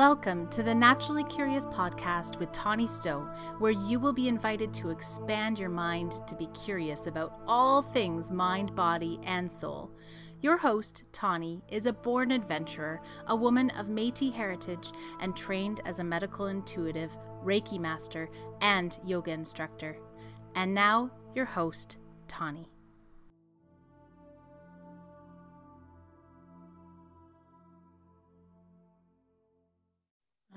Welcome to the Naturally Curious podcast with Tawny Stowe, where you will be invited to expand your mind to be curious about all things mind, body, and soul. Your host, Tawny, is a born adventurer, a woman of Metis heritage, and trained as a medical intuitive, Reiki master, and yoga instructor. And now, your host, Tawny.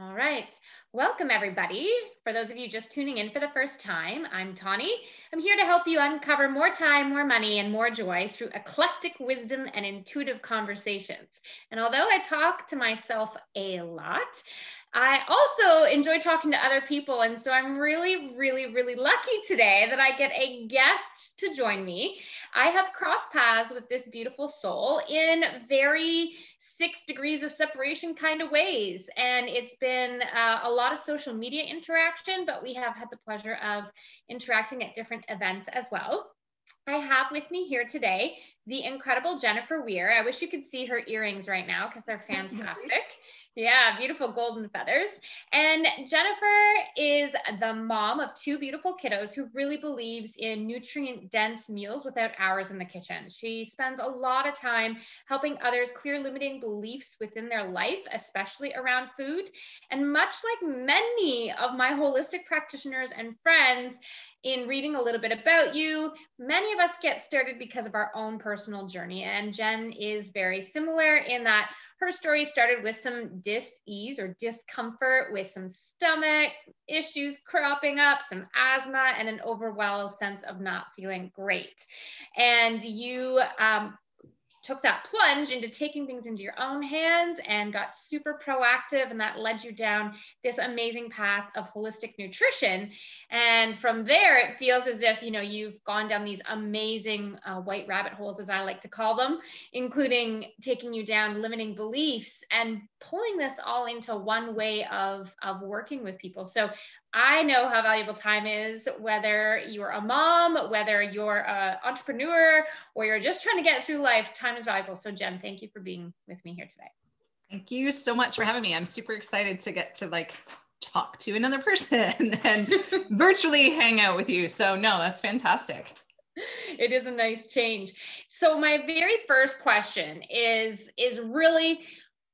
All right. Welcome, everybody. For those of you just tuning in for the first time, I'm Tawny. I'm here to help you uncover more time, more money, and more joy through eclectic wisdom and intuitive conversations. And although I talk to myself a lot, I also enjoy talking to other people. And so I'm really, really, really lucky today that I get a guest to join me. I have crossed paths with this beautiful soul in very six degrees of separation kind of ways. And it's been uh, a lot of social media interaction, but we have had the pleasure of interacting at different events as well. I have with me here today the incredible Jennifer Weir. I wish you could see her earrings right now because they're fantastic. Yeah, beautiful golden feathers. And Jennifer is the mom of two beautiful kiddos who really believes in nutrient dense meals without hours in the kitchen. She spends a lot of time helping others clear limiting beliefs within their life, especially around food. And much like many of my holistic practitioners and friends, in reading a little bit about you, many of us get started because of our own personal journey. And Jen is very similar in that her story started with some dis-ease or discomfort with some stomach issues cropping up, some asthma, and an overwhelmed sense of not feeling great. And you um, took that plunge into taking things into your own hands and got super proactive and that led you down this amazing path of holistic nutrition. And from there it feels as if you know you've gone down these amazing uh, white rabbit holes as i like to call them including taking you down limiting beliefs and pulling this all into one way of of working with people. So I know how valuable time is, whether you're a mom, whether you're an entrepreneur, or you're just trying to get through life, time is valuable. So, Jen, thank you for being with me here today. Thank you so much for having me. I'm super excited to get to like talk to another person and virtually hang out with you. So, no, that's fantastic. It is a nice change. So my very first question is is really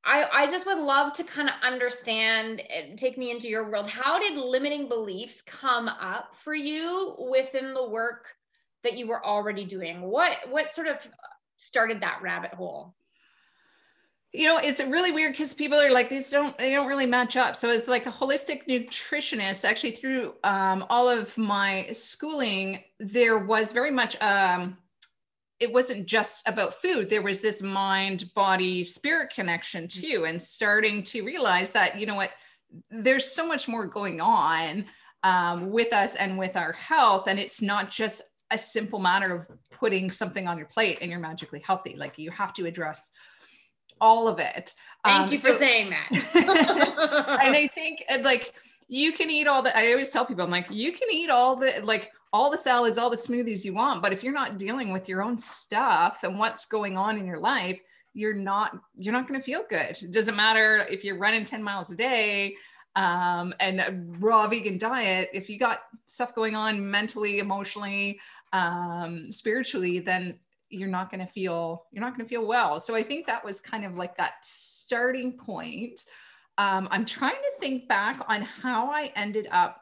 I, I just would love to kind of understand, eh, take me into your world. How did limiting beliefs come up for you within the work that you were already doing? What what sort of started that rabbit hole? You know, it's really weird because people are like, these don't they don't really match up. So it's like a holistic nutritionist, actually through um, all of my schooling, there was very much um, it wasn't just about food. There was this mind body spirit connection mm-hmm. too and starting to realize that you know what there's so much more going on um, with us and with our health and it's not just a simple matter of putting something on your plate and you're magically healthy. Like you have to address all of it. Thank um, you so, for saying that. And i think uh, like you can eat all the i always tell people i'm like you can eat all the like all the salads, all the smoothies you want. But if you're not dealing with your own stuff and what's going on in your life, you're not you're not going to feel good. It doesn't matter if you're running 10 miles a day um, and a raw vegan diet. If you got stuff going on mentally, emotionally, um, spiritually, then you're not going to feel you're not going to feel well. So I think that was kind of like that starting point. Um, I'm trying to think back on how I ended up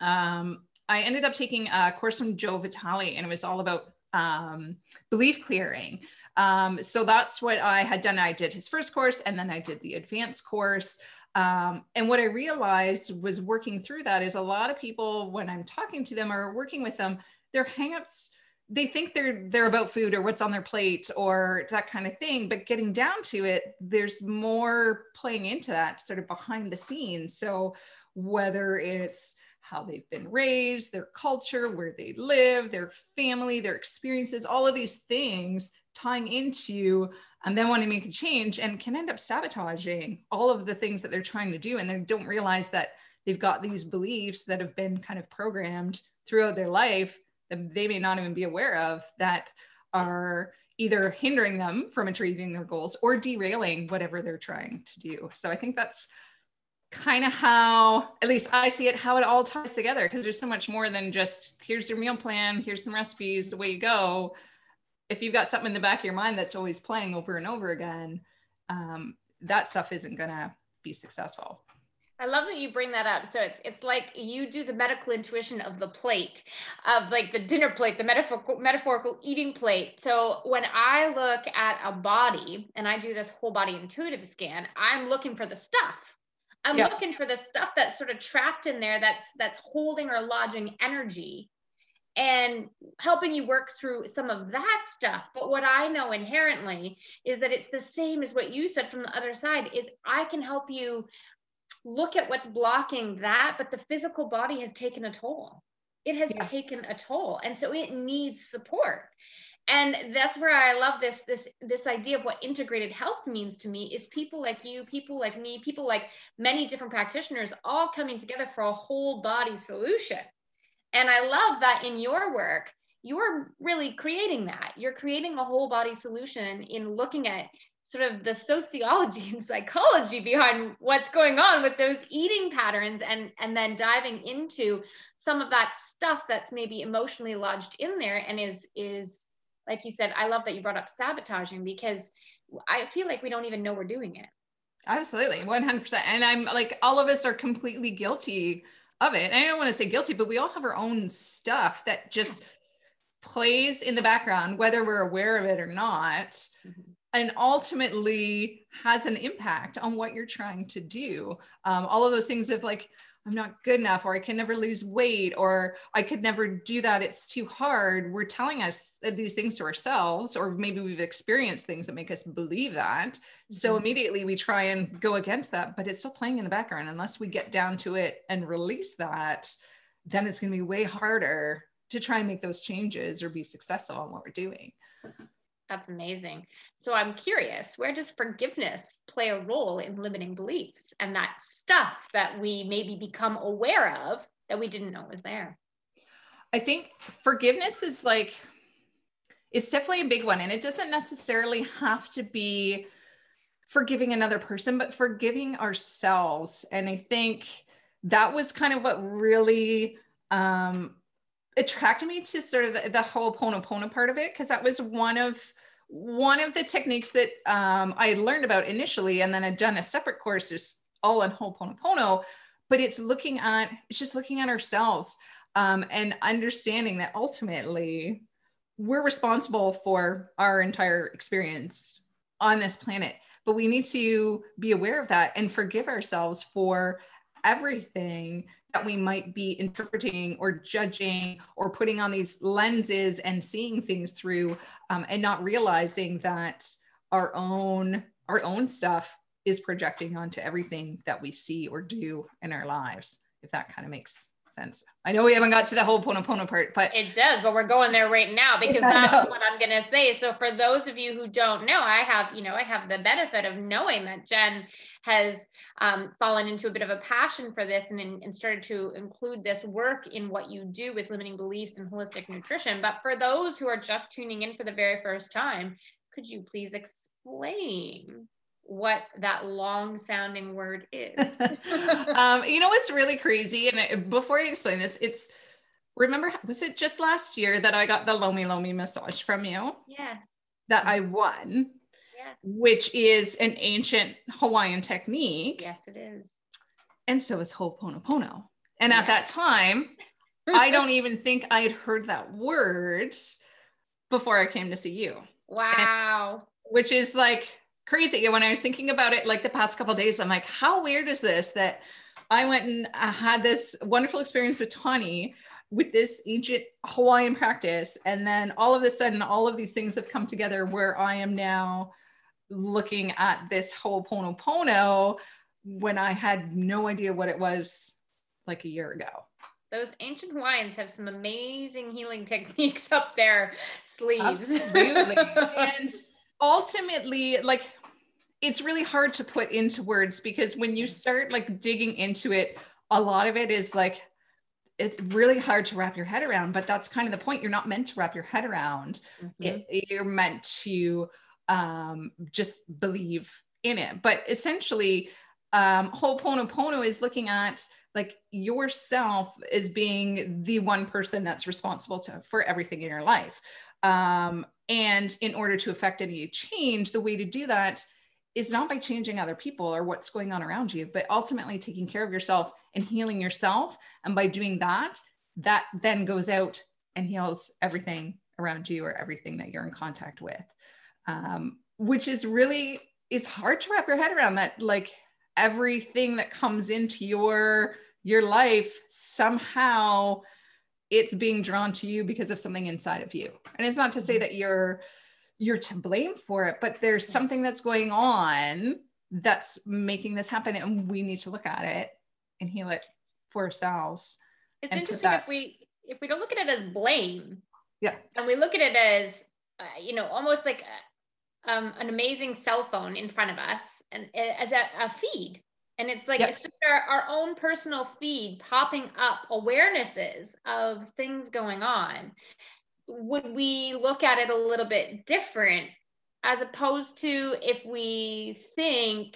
um, I ended up taking a course from Joe Vitale, and it was all about um, belief clearing. Um, so that's what I had done. I did his first course, and then I did the advanced course. Um, and what I realized was working through that is a lot of people, when I'm talking to them or working with them, their hangups they think they're they're about food or what's on their plate or that kind of thing but getting down to it there's more playing into that sort of behind the scenes so whether it's how they've been raised, their culture, where they live, their family, their experiences, all of these things tying into and then wanting to make a change and can end up sabotaging all of the things that they're trying to do. And they don't realize that they've got these beliefs that have been kind of programmed throughout their life that they may not even be aware of that are either hindering them from achieving their goals or derailing whatever they're trying to do. So I think that's kind of how at least i see it how it all ties together because there's so much more than just here's your meal plan here's some recipes away you go if you've got something in the back of your mind that's always playing over and over again um, that stuff isn't going to be successful I love that you bring that up. So it's it's like you do the medical intuition of the plate, of like the dinner plate, the metaphorical metaphorical eating plate. So when I look at a body and I do this whole body intuitive scan, I'm looking for the stuff. I'm yep. looking for the stuff that's sort of trapped in there that's that's holding or lodging energy and helping you work through some of that stuff but what i know inherently is that it's the same as what you said from the other side is i can help you look at what's blocking that, but the physical body has taken a toll. It has yeah. taken a toll. And so it needs support. And that's where I love this this this idea of what integrated health means to me is people like you, people like me, people like many different practitioners all coming together for a whole body solution. And I love that in your work, you're really creating that. You're creating a whole body solution in looking at sort of the sociology and psychology behind what's going on with those eating patterns and and then diving into some of that stuff that's maybe emotionally lodged in there and is is like you said i love that you brought up sabotaging because i feel like we don't even know we're doing it. Absolutely 100% and i'm like all of us are completely guilty of it. And i don't want to say guilty but we all have our own stuff that just plays in the background whether we're aware of it or not. Mm-hmm and ultimately has an impact on what you're trying to do. Um, all of those things of like, I'm not good enough, or I can never lose weight, or I could never do that. It's too hard. We're telling us these things to ourselves, or maybe we've experienced things that make us believe that. Mm-hmm. So immediately we try and go against that, but it's still playing in the background. Unless we get down to it and release that, then it's going to be way harder to try and make those changes or be successful in what we're doing. That's amazing. So I'm curious, where does forgiveness play a role in limiting beliefs and that stuff that we maybe become aware of that we didn't know was there? I think forgiveness is like, it's definitely a big one. And it doesn't necessarily have to be forgiving another person, but forgiving ourselves. And I think that was kind of what really um, attracted me to sort of the, the Ho'oponopono part of it, because that was one of one of the techniques that um, I had learned about initially, and then I'd done a separate course just all on whole Ho'oponopono, but it's looking at, it's just looking at ourselves um, and understanding that ultimately we're responsible for our entire experience on this planet. But we need to be aware of that and forgive ourselves for everything that we might be interpreting or judging or putting on these lenses and seeing things through um, and not realizing that our own our own stuff is projecting onto everything that we see or do in our lives if that kind of makes sense. I know we haven't got to the Ho'oponopono part but it does but we're going there right now because that's what i'm going to say. So for those of you who don't know i have you know i have the benefit of knowing that jen has um, fallen into a bit of a passion for this and, and started to include this work in what you do with limiting beliefs and holistic nutrition. But for those who are just tuning in for the very first time, could you please explain what that long sounding word is? um, you know what's really crazy? And before I explain this, it's remember, was it just last year that I got the Lomi Lomi massage from you? Yes. That I won yes. which is an ancient Hawaiian technique. Yes, it is. And so is Ho'oponopono. And at that time, I don't even think I had heard that word before I came to see you. Wow. And, which is like crazy. When I was thinking about it like the past couple days, I'm like, how weird is this that I went and had this wonderful experience with Tawny with this ancient Hawaiian practice. And then all of a sudden, all of these things have come together where I am now looking at this Ho'oponopono when I had no idea what it was like a year ago. Those ancient Hawaiians have some amazing healing techniques up their sleeves. Absolutely. and ultimately, like, it's really hard to put into words because when you start like digging into it, a lot of it is like, it's really hard to wrap your head around, but that's kind of the point. You're not meant to wrap your head around. Mm-hmm. It, you're meant to um, just believe in it. But essentially, um, Ho'oponopono is looking at like yourself as being the one person that's responsible to, for everything in your life. Um, and in order to affect any change, the way to do that is not by changing other people or what's going on around you, but ultimately taking care of yourself and healing yourself. And by doing that, that then goes out and heals everything around you or everything that you're in contact with. Um, which is really it's hard to wrap your head around that like everything that comes into your your life somehow it's being drawn to you because of something inside of you and it's not to say that you're you're to blame for it but there's something that's going on that's making this happen and we need to look at it and heal it for ourselves it's interesting that, if we if we don't look at it as blame yeah and we look at it as uh, you know almost like a, um, an amazing cell phone in front of us and uh, as a, a feed and it's like, yep. it's just our, our own personal feed popping up awarenesses of things going on. Would we look at it a little bit different as opposed to if we think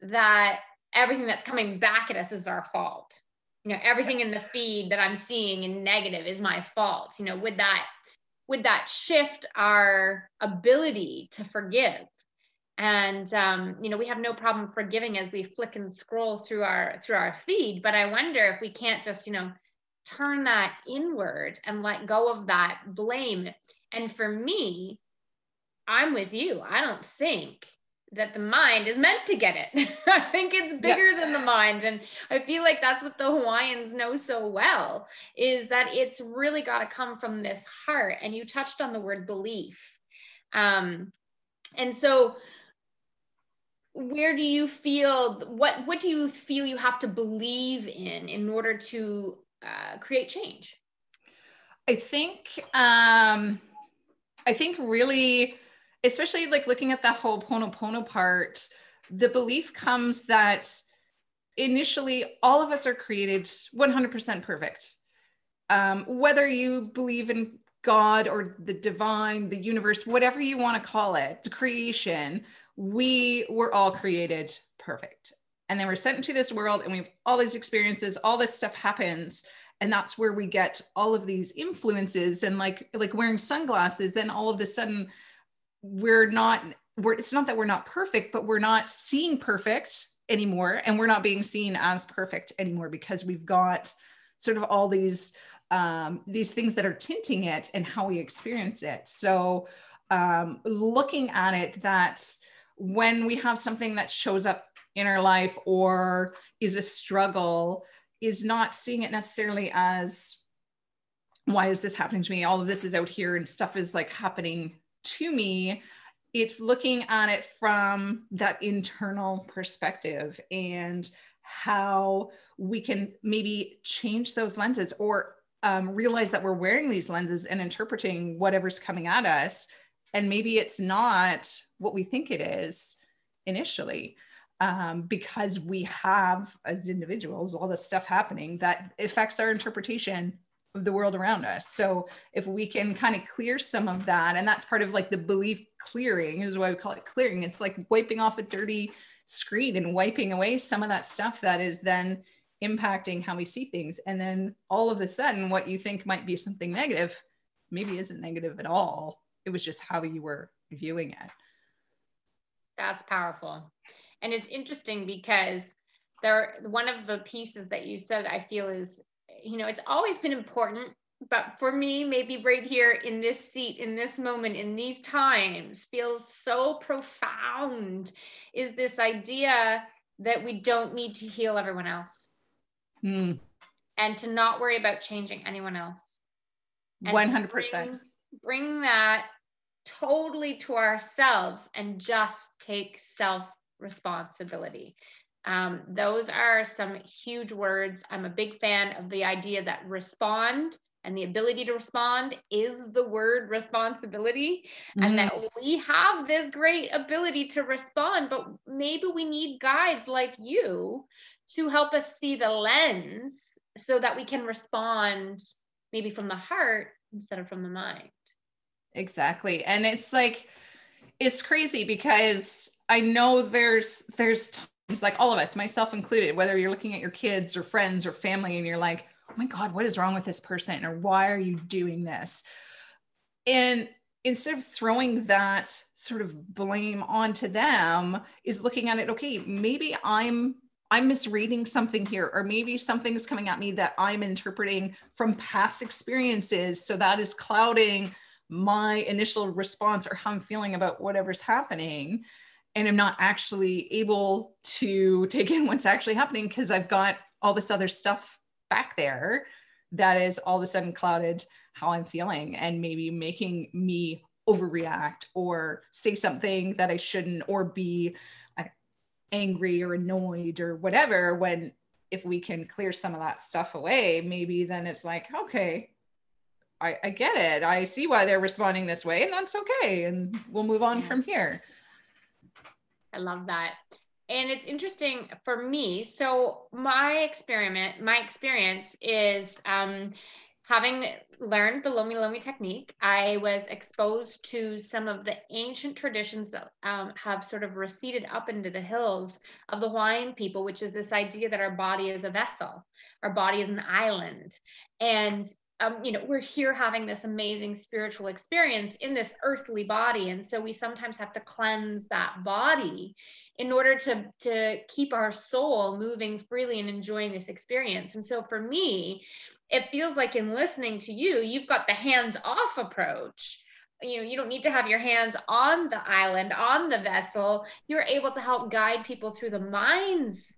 that everything that's coming back at us is our fault? You know, everything in the feed that I'm seeing in negative is my fault. You know, would that would that shift our ability to forgive and um, you know we have no problem forgiving as we flick and scroll through our through our feed but i wonder if we can't just you know turn that inward and let go of that blame. And for me i'm with you. I don't think that the mind is meant to get it. I think it's bigger yeah. than the mind. And i feel like that's what the hawaiians know so well is that it's really got to come from this heart. And you touched on the word belief. Um, and so where do you feel what what do you feel you have to believe in in order to uh, create change i think um i think really especially like looking at the Ho'oponopono part the belief comes that initially all of us are created 100% perfect um, whether you believe in god or the divine the universe whatever you want to call it creation we were all created perfect. And then we're sent into this world and we have all these experiences, all this stuff happens. And that's where we get all of these influences and like like wearing sunglasses, then all of a sudden we're not we're it's not that we're not perfect, but we're not seeing perfect anymore. And we're not being seen as perfect anymore because we've got sort of all these um, these things that are tinting it and how we experience it. So um, looking at it that when we have something that shows up in our life or is a struggle is not seeing it necessarily as why is this happening to me? All of this is out here and stuff is like happening to me. It's looking at it from that internal perspective and how we can maybe change those lenses or um, realize that we're wearing these lenses and interpreting whatever's coming at us. And maybe it's not what we think it is initially um, because we have as individuals all this stuff happening that affects our interpretation of the world around us. So if we can kind of clear some of that and that's part of like the belief clearing is why we call it clearing. It's like wiping off a dirty screen and wiping away some of that stuff that is then impacting how we see things. And then all of a sudden what you think might be something negative maybe isn't negative at all. It was just how you were viewing it. That's powerful and it's interesting because there one of the pieces that you said i feel is you know it's always been important but for me maybe right here in this seat in this moment in these times feels so profound is this idea that we don't need to heal everyone else. Mm. and to not worry about changing anyone else. 100% bring, bring that totally to ourselves and just take self responsibility. Um, those are some huge words. I'm a big fan of the idea that respond and the ability to respond is the word responsibility, mm-hmm. and that we have this great ability to respond, but maybe we need guides like you to help us see the lens so that we can respond maybe from the heart instead of from the mind. Exactly. And it's like, it's crazy because I know there's there's times like all of us, myself included, whether you're looking at your kids or friends or family and you're like, oh my God, what is wrong with this person? Or why are you doing this? And instead of throwing that sort of blame onto them, is looking at it, okay, maybe I'm I'm misreading something here, or maybe something's coming at me that I'm interpreting from past experiences. So that is clouding my initial response or how I'm feeling about whatever's happening. And I'm not actually able to take in what's actually happening because I've got all this other stuff back there that is all of a sudden clouded how I'm feeling and maybe making me overreact or say something that I shouldn't or be angry or annoyed or whatever when if we can clear some of that stuff away maybe then it's like okay I, I get it i see why they're responding this way and that's okay and we'll move on yeah. from here i love that and it's interesting for me so my experiment my experience is um, having learned the Lomi Lomi technique, I was exposed to some of the ancient traditions that um, have sort of receded up into the hills of the Hawaiian people, which is this idea that our body is a vessel, our body is an island. And um, you know, we're here having this amazing spiritual experience in this earthly body. And so we sometimes have to cleanse that body in order to, to keep our soul moving freely and enjoying this experience. And so for me, it feels like in listening to you, you've got the hands off approach. You know, you don't need to have your hands on the island, on the vessel. You're able to help guide people through the mind's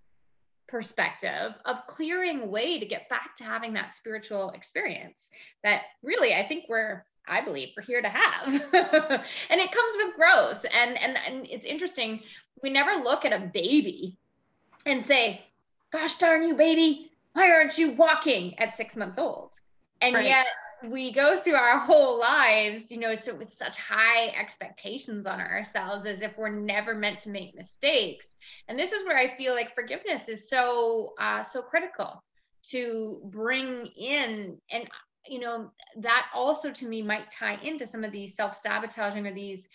perspective of clearing way to get back to having that spiritual experience that really I think we're I believe we're here to have. and it comes with growth. And, and and it's interesting. We never look at a baby and say, gosh darn you, baby, why aren't you walking at six months old? And right. yet we go through our whole lives, you know, so with such high expectations on ourselves as if we're never meant to make mistakes. And this is where I feel like forgiveness is so uh, so critical to bring in and you know that also to me might tie into some of these self-sabotaging or these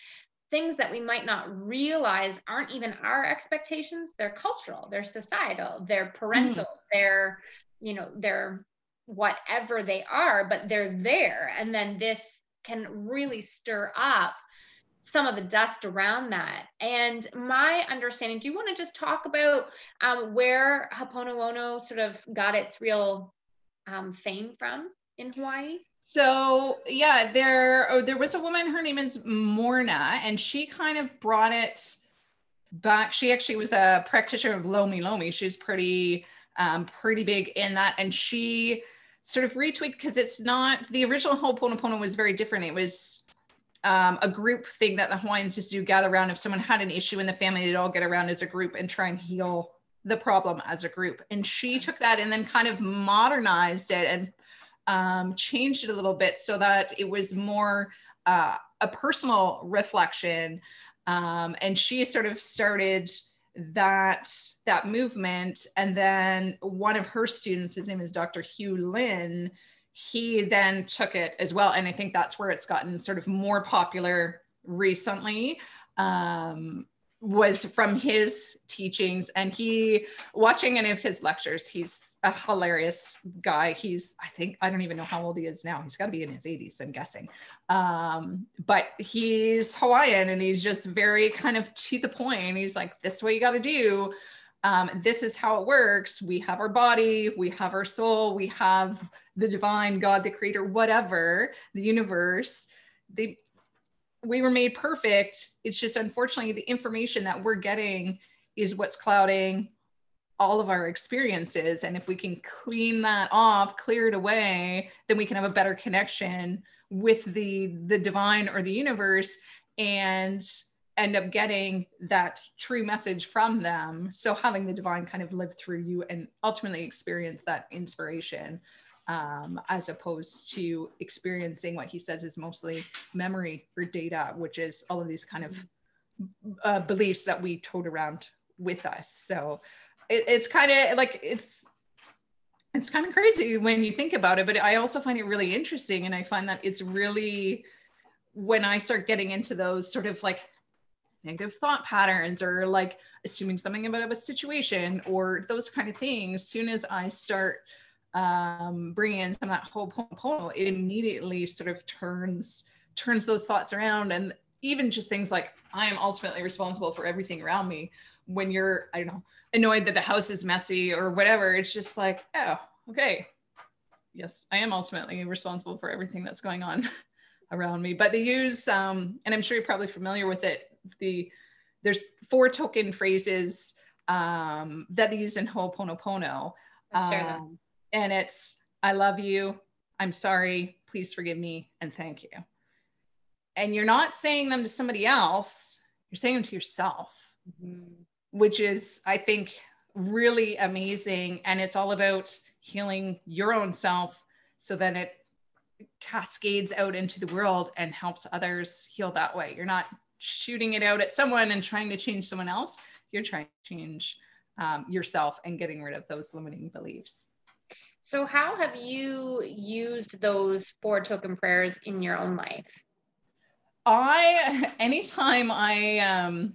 things that we might not realize aren't even our expectations they're cultural they're societal they're hmm. parental mm. they're you know they're whatever they are but they're there and then this can really stir up some of the dust around that and my understanding do you want to just talk about um, where Ho'oponopono sort of got its real um, fame from in hawaii so yeah, there oh, there was a woman. Her name is Morna, and she kind of brought it back. She actually was a practitioner of Lomi Lomi. She's pretty um, pretty big in that, and she sort of retweaked because it's not the original Ho'oponopono was very different. It was um, a group thing that the Hawaiians used to do, gather around. If someone had an issue in the family, they'd all get around as a group and try and heal the problem as a group. And she took that and then kind of modernized it and um, changed it a little bit so that it was more uh, a personal reflection. Um, and she sort of started that that movement. And then one of her students his name is dr Hew Len he then took it as well. And i think that's where it's gotten sort of more popular recently. Um, was from his teachings and he watching any of his lectures he's a hilarious guy. He's i think i don't even know how old he is now. He's got to be in his 80s i'm guessing. Um, but he's hawaiian and he's just very kind of to the point. He's like this is what you got to do. Um, this is how it works. We have our body we have our soul we have the divine god the creator whatever the universe. They we were made perfect. It's just unfortunately the information that we're getting is what's clouding all of our experiences. And if we can clean that off, clear it away, then we can have a better connection with the the divine or the universe and end up getting that true message from them. So having the divine kind of live through you and ultimately experience that inspiration um, as opposed to experiencing what he says is mostly memory or data, which is all of these kind of uh, beliefs that we tote around with us. So it, it's kind of like it's it's kind of crazy when you think about it, but I also find it really interesting, and I find that it's really when I start getting into those sort of like negative thought patterns or like assuming something about a situation or those kind of things, soon as I start um, bringing in some of that Ho'oponopono, it immediately sort of turns turns those thoughts around and even just things like I am ultimately responsible for everything around me. When you're, I don't know, annoyed that the house is messy or whatever, it's just like, oh, okay. Yes, I am ultimately responsible for everything that's going on around me. But they use, um, and I'm sure you're probably familiar with it. The there's four token phrases um, that they use in Ho'oponopono. Um, and it's I love you, I'm sorry, please forgive me, and thank you. And you're not saying them to somebody else. You're saying them to yourself mm-hmm. which is i think really amazing. And it's all about healing your own self so that it cascades out into the world and helps others heal that way. You're not shooting it out at someone and trying to change someone else. You're trying to change um, yourself and getting rid of those limiting beliefs so how have you used those four token prayers in your own life? I anytime I um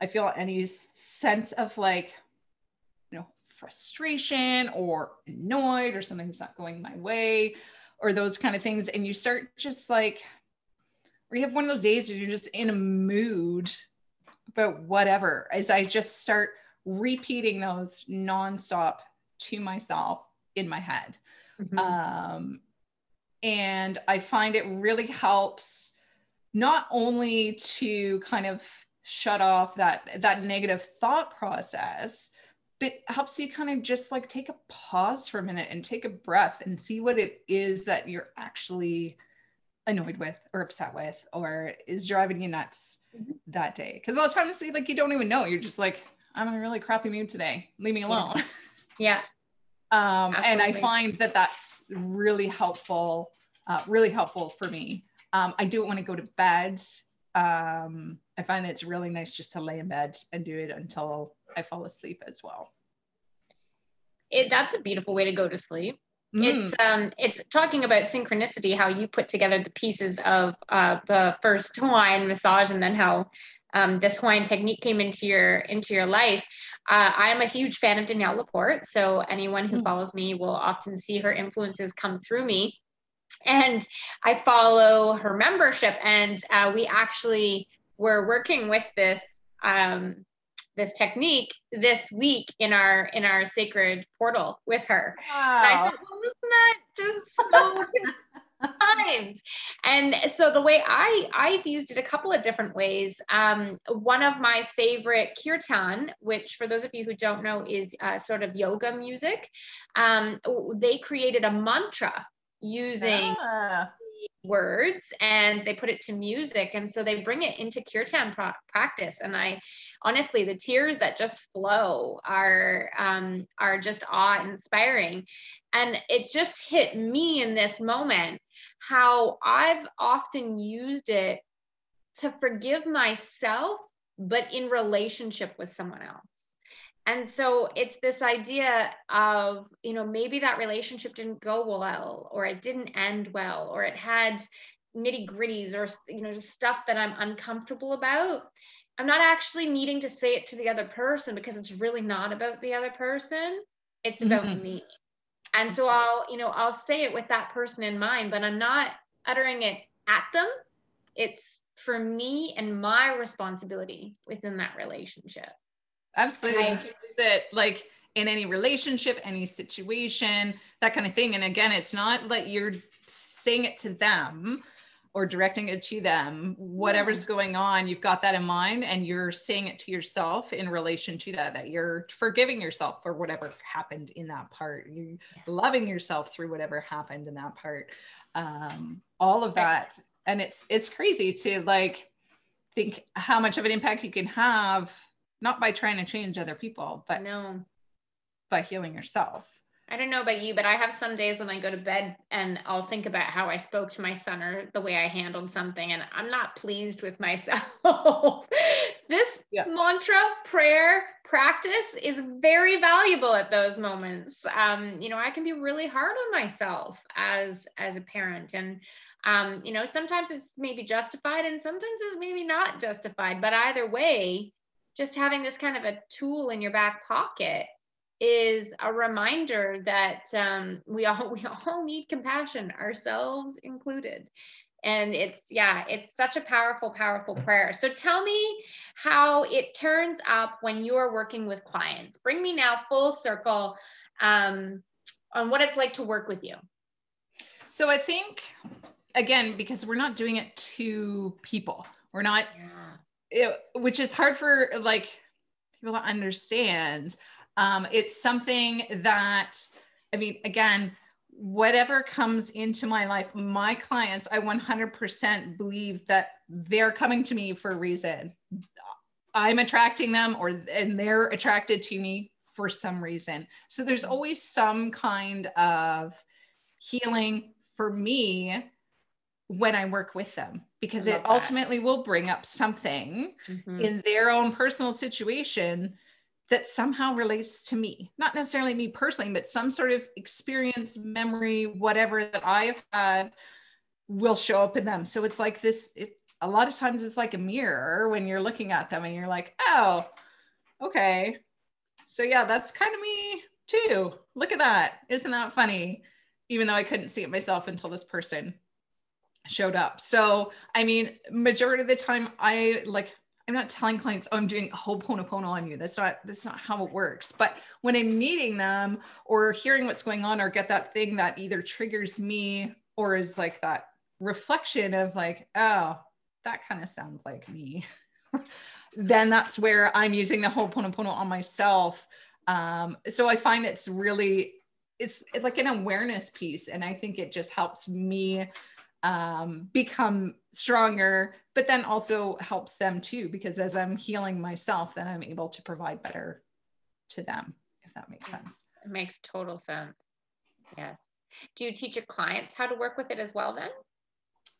I feel any sense of like you know frustration or annoyed or something's not going my way or those kind of things and you start just like or you have one of those days where you're just in a mood about whatever as I just start repeating those nonstop to myself in my head. Mm-hmm. Um, and I find it really helps not only to kind of shut off that that negative thought process but helps you kind of just like take a pause for a minute and take a breath and see what it is that you're actually annoyed with or upset with or is driving you nuts mm-hmm. that day because a lot of times like you don't even know you're just like i'm in a really crappy mood today leave me alone yeah, yeah. Um and i find that that's really helpful uh, really helpful for me um, I do it when I go to bed. Um, I find that it's really nice just to lay in bed and do it until I fall asleep as well. It, that's a beautiful way to go to sleep. Mm. It's um, it's talking about synchronicity, how you put together the pieces of uh, the first Hawaiian massage, and then how um, this Hawaiian technique came into your into your life. Uh, I am a huge fan of Danielle LaPorte, so anyone who mm. follows me will often see her influences come through me and I follow her membership, and uh, we actually were working with this um, this technique this week in our in our sacred portal with her. Wow. I thought, well, isn't that just so times and so the way i i've used it a couple of different ways. Um, one of my favorite kirtan which for those of you who don't know is uh, sort of yoga music um, they created a mantra using ah. words and they put it to music. And so they bring it into kirtan pro- practice. And i honestly the tears that just flow are um, are just awe inspiring and it's just hit me in this moment how i've often used it to forgive myself but in relationship with someone else. And so it's this idea of you know maybe that relationship didn't go well or it didn't end well or it had nitty gritties or you know just stuff that i'm uncomfortable about. I'm not actually needing to say it to the other person because it's really not about the other person. It's about mm-hmm. me and so i'll you know i'll say it with that person in mind but i'm not uttering it at them it's for me and my responsibility within that relationship Absolutely. I, use it like in any relationship, any situation, that kind of thing. And again, it's not like you're saying it to them or directing it to them. Whatever's going on, you've got that in mind and you're saying it to yourself in relation to that, that you're forgiving yourself for whatever happened in that part. You yeah. loving yourself through whatever happened in that part. Um, all of that. And it's it's crazy to like think how much of an impact you can have not by trying to change other people, but no, by healing yourself. I don't know about you, but I have some days when I go to bed and I'll think about how I spoke to my son or the way I handled something, and I'm not pleased with myself. this yeah. mantra, prayer, practice is very valuable at those moments. Um, you know, I can be really hard on myself as as a parent, and um, you know sometimes it's maybe justified and sometimes it's maybe not justified but either way just having this kind of a tool in your back pocket is a reminder that um, we all we all need compassion ourselves included. And it's yeah it's such a powerful powerful prayer. So tell me how it turns up when you're working with clients. Bring me now full circle um, on what it's like to work with you. So i think again because we're not doing it to people. We're not yeah. it, which is hard for like people to understand um, it's something that i mean again whatever comes into my life, my clients, I 100% believe that they're coming to me for a reason. I'm attracting them or and they're attracted to me for some reason. So there's always some kind of healing for me when I work with them because it ultimately that. will bring up something mm-hmm. in their own personal situation that somehow relates to me, not necessarily me personally, but some sort of experience, memory, whatever that I've had will show up in them. So it's like this, it, a lot of times it's like a mirror when you're looking at them and you're like, oh, okay. So yeah, that's kind of me too. Look at that. Isn't that funny? Even though I couldn't see it myself until this person showed up. So, I mean, majority of the time I like I'm not telling clients, oh, I'm doing Ho'oponopono on you. That's not that's not how it works. But when I'm meeting them or hearing what's going on or get that thing that either triggers me or is like that reflection of like, oh, that kind of sounds like me. then that's where I'm using the whole Ho'oponopono on myself. Um, so I find it's really it's, it's like an awareness piece. And I think it just helps me um, become stronger, but then also helps them too, because as I'm healing myself, then I'm able to provide better to them, if that makes sense. It makes total sense. Yes. Do you teach your clients how to work with it as well then?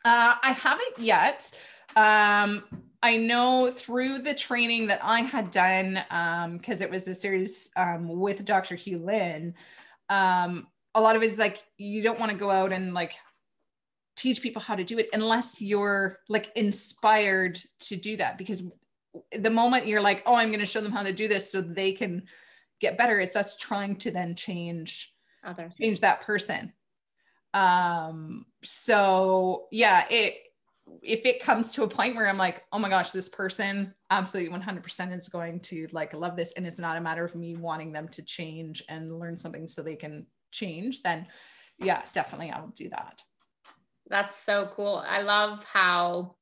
Uh, I haven't yet. Um, I know through the training that I had done, because um, it was a series um, with Dr. Hew Len, um, a lot of it is like you don't want to go out and like teach people how to do it unless you're like inspired to do that. Because the moment you're like oh i'm going to show them how to do this so they can get better it's us trying to then change others. change that person. Um so yeah it if it comes to a point where i'm like oh my gosh this person absolutely 100% is going to like love this and it's not a matter of me wanting them to change and learn something so they can change then yeah definitely i'll do that that's so cool. I love how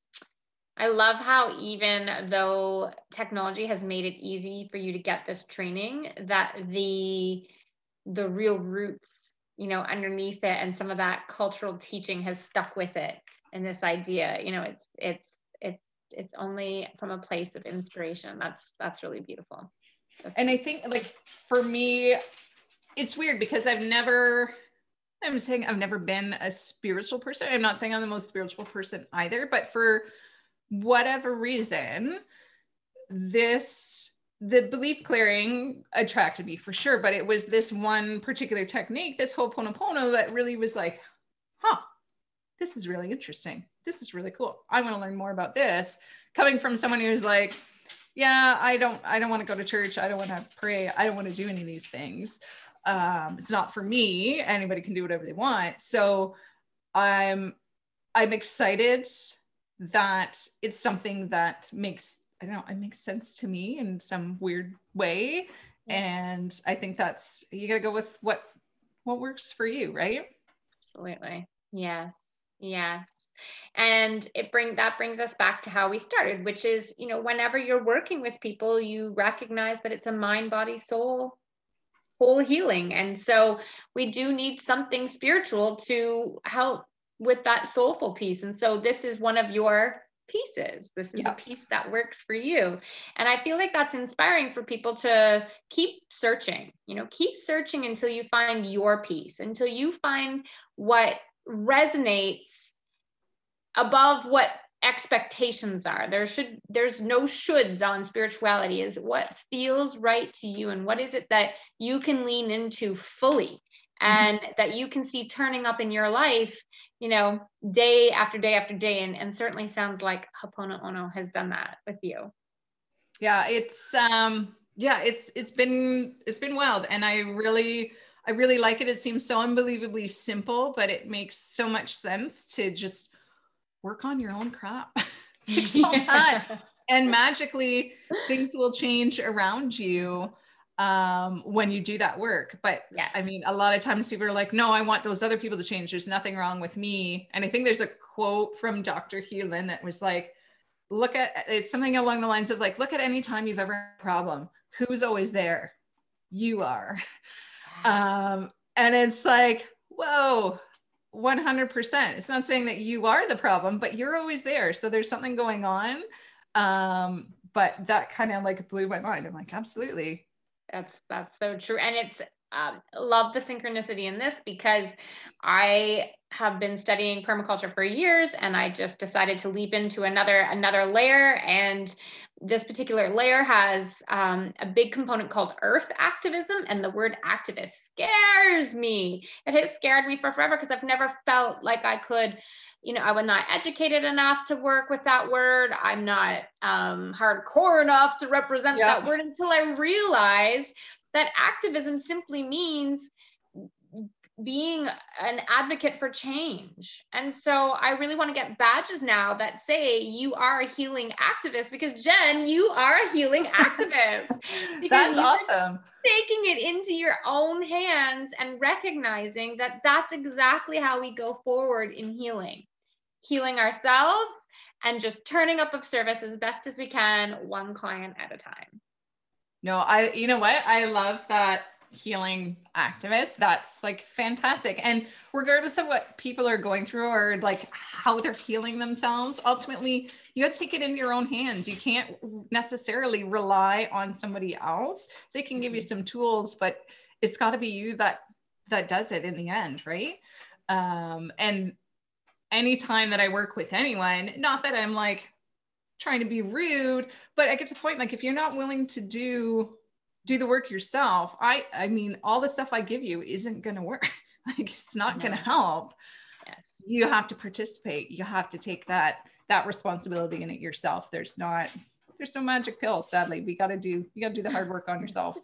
I love how even though technology has made it easy for you to get this training, that the the real roots, you know, underneath it and some of that cultural teaching has stuck with it and this idea, you know, it's it's it's it's only from a place of inspiration. That's that's really beautiful. That's and I think like for me, it's weird because I've never I'm saying I've never been a spiritual person. I'm not saying I'm the most spiritual person either, but for whatever reason, this the belief clearing attracted me for sure. But it was this one particular technique, this whole Ho'oponopono, that really was like, huh, this is really interesting. This is really cool. I want to learn more about this. Coming from someone who's like, yeah, I don't, I don't want to go to church. I don't want to pray. I don't want to do any of these things um, it's not for me. Anybody can do whatever they want. So i'm i'm excited that it's something that makes i don't know it makes sense to me in some weird way. And i think that's you got to go with what what works for you right? Absolutely. Yes. Yes. And it bring that brings us back to how we started which is you know whenever you're working with people you recognize that it's a mind body soul whole healing. And so we do need something spiritual to help with that soulful piece. And so this is one of your pieces. This is a piece that works for you. And I feel like that's inspiring for people to keep searching, you know, keep searching until you find your piece, until you find what resonates above what expectations are there should there's no shoulds on spirituality is what feels right to you and what is it that you can lean into fully and mm-hmm. that you can see turning up in your life, you know, day after day after day. And, and certainly sounds like Ho'oponopono has done that with you. Yeah, it's um yeah, it's it's been it's been wild. And I really I really like it. It seems so unbelievably simple, but it makes so much sense to just work on your own crap. Fix all that. and magically things will change around you um, when you do that work. But yeah, I mean, a lot of times people are like, no, I want those other people to change. There's nothing wrong with me. And I think there's a quote from Dr. Hew Len that was like, look at it's something along the lines of like, look at any time you've ever had a problem. Who's always there? You are. Um, and it's like, whoa, 100%. It's not saying that you are the problem, but you're always there. So there's something going on. Um, but that kind of like blew my mind. I'm like, absolutely that's that's so true, and it's um, love the synchronicity in this because I have been studying permaculture for years, and I just decided to leap into another another layer. And this particular layer has um, a big component called earth activism, and the word activist scares me. It has scared me for forever because I've never felt like I could you know, I was not educated enough to work with that word. I'm not um, hardcore enough to represent that word until I realized that activism simply means being an advocate for change. And so I really want to get badges now that say you are a healing activist because Jen, you are a healing activist. that's awesome. Taking it into your own hands and recognizing that that's exactly how we go forward in healing healing ourselves and just turning up of service as best as we can, one client at a time. No, I, you know what? I love that healing activist. That's like fantastic. And regardless of what people are going through or like how they're healing themselves, ultimately, you have to take it in your own hands. You can't necessarily rely on somebody else. They can give you mm-hmm. some tools, but it's got to be you that that does it in the end, right? Um, and anytime that I work with anyone, not that I'm like trying to be rude, but I get to the point like if you're not willing to do do the work yourself, I I mean all the stuff I give you isn't going to work. like it's not going to help. Yes. You have to participate. You have to take that that responsibility in it yourself. There's not there's no magic pill sadly. We got to do you got to do the hard work on yourself.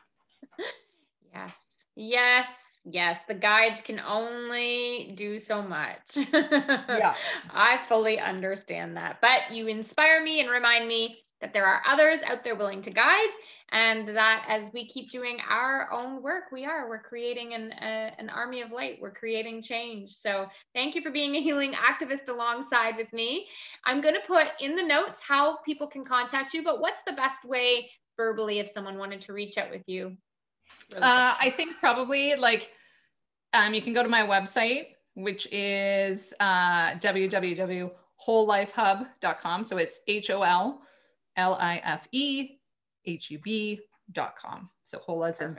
yes. Yes yes, the guides can only do so much. yeah. I fully understand that. But you inspire me and remind me that there are others out there willing to guide and that as we keep doing our own work we are we're creating an uh, an army of light. We're creating change. So thank you for being a healing activist alongside with me. I'm going to put in the notes how people can contact you but what's the best way verbally if someone wanted to reach out with you? Uh, I think probably like um, you can go to my website, which is uh, www.wholelifehub.com. So it's H O L L I F E H U B.com. So whole as in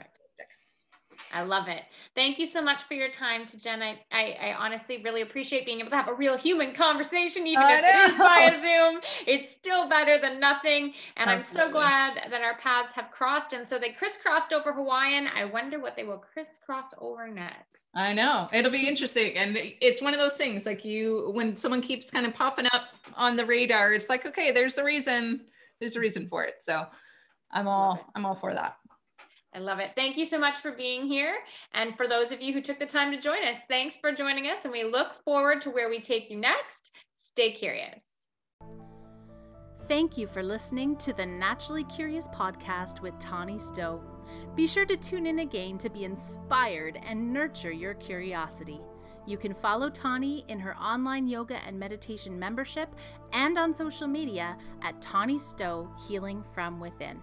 I love it. Thank you so much for your time to Jen. I, I, I, honestly really appreciate being able to have a real human conversation, even if it is via Zoom. It's still better than nothing. And Absolutely. I'm so glad that our paths have crossed. And so they crisscrossed over Hawaiian. I wonder what they will crisscross over next. I know. It'll be interesting. And it's one of those things like you, when someone keeps kind of popping up on the radar, it's like, okay, there's a reason. There's a reason for it. So I'm all, I'm all for that. I love it. Thank you so much for being here. And for those of you who took the time to join us, thanks for joining us. And we look forward to where we take you next. Stay curious. Thank you for listening to the Naturally Curious podcast with Tawny Stowe. Be sure to tune in again to be inspired and nurture your curiosity. You can follow Tawny in her online yoga and meditation membership and on social media at Tawny Stowe Healing from Within.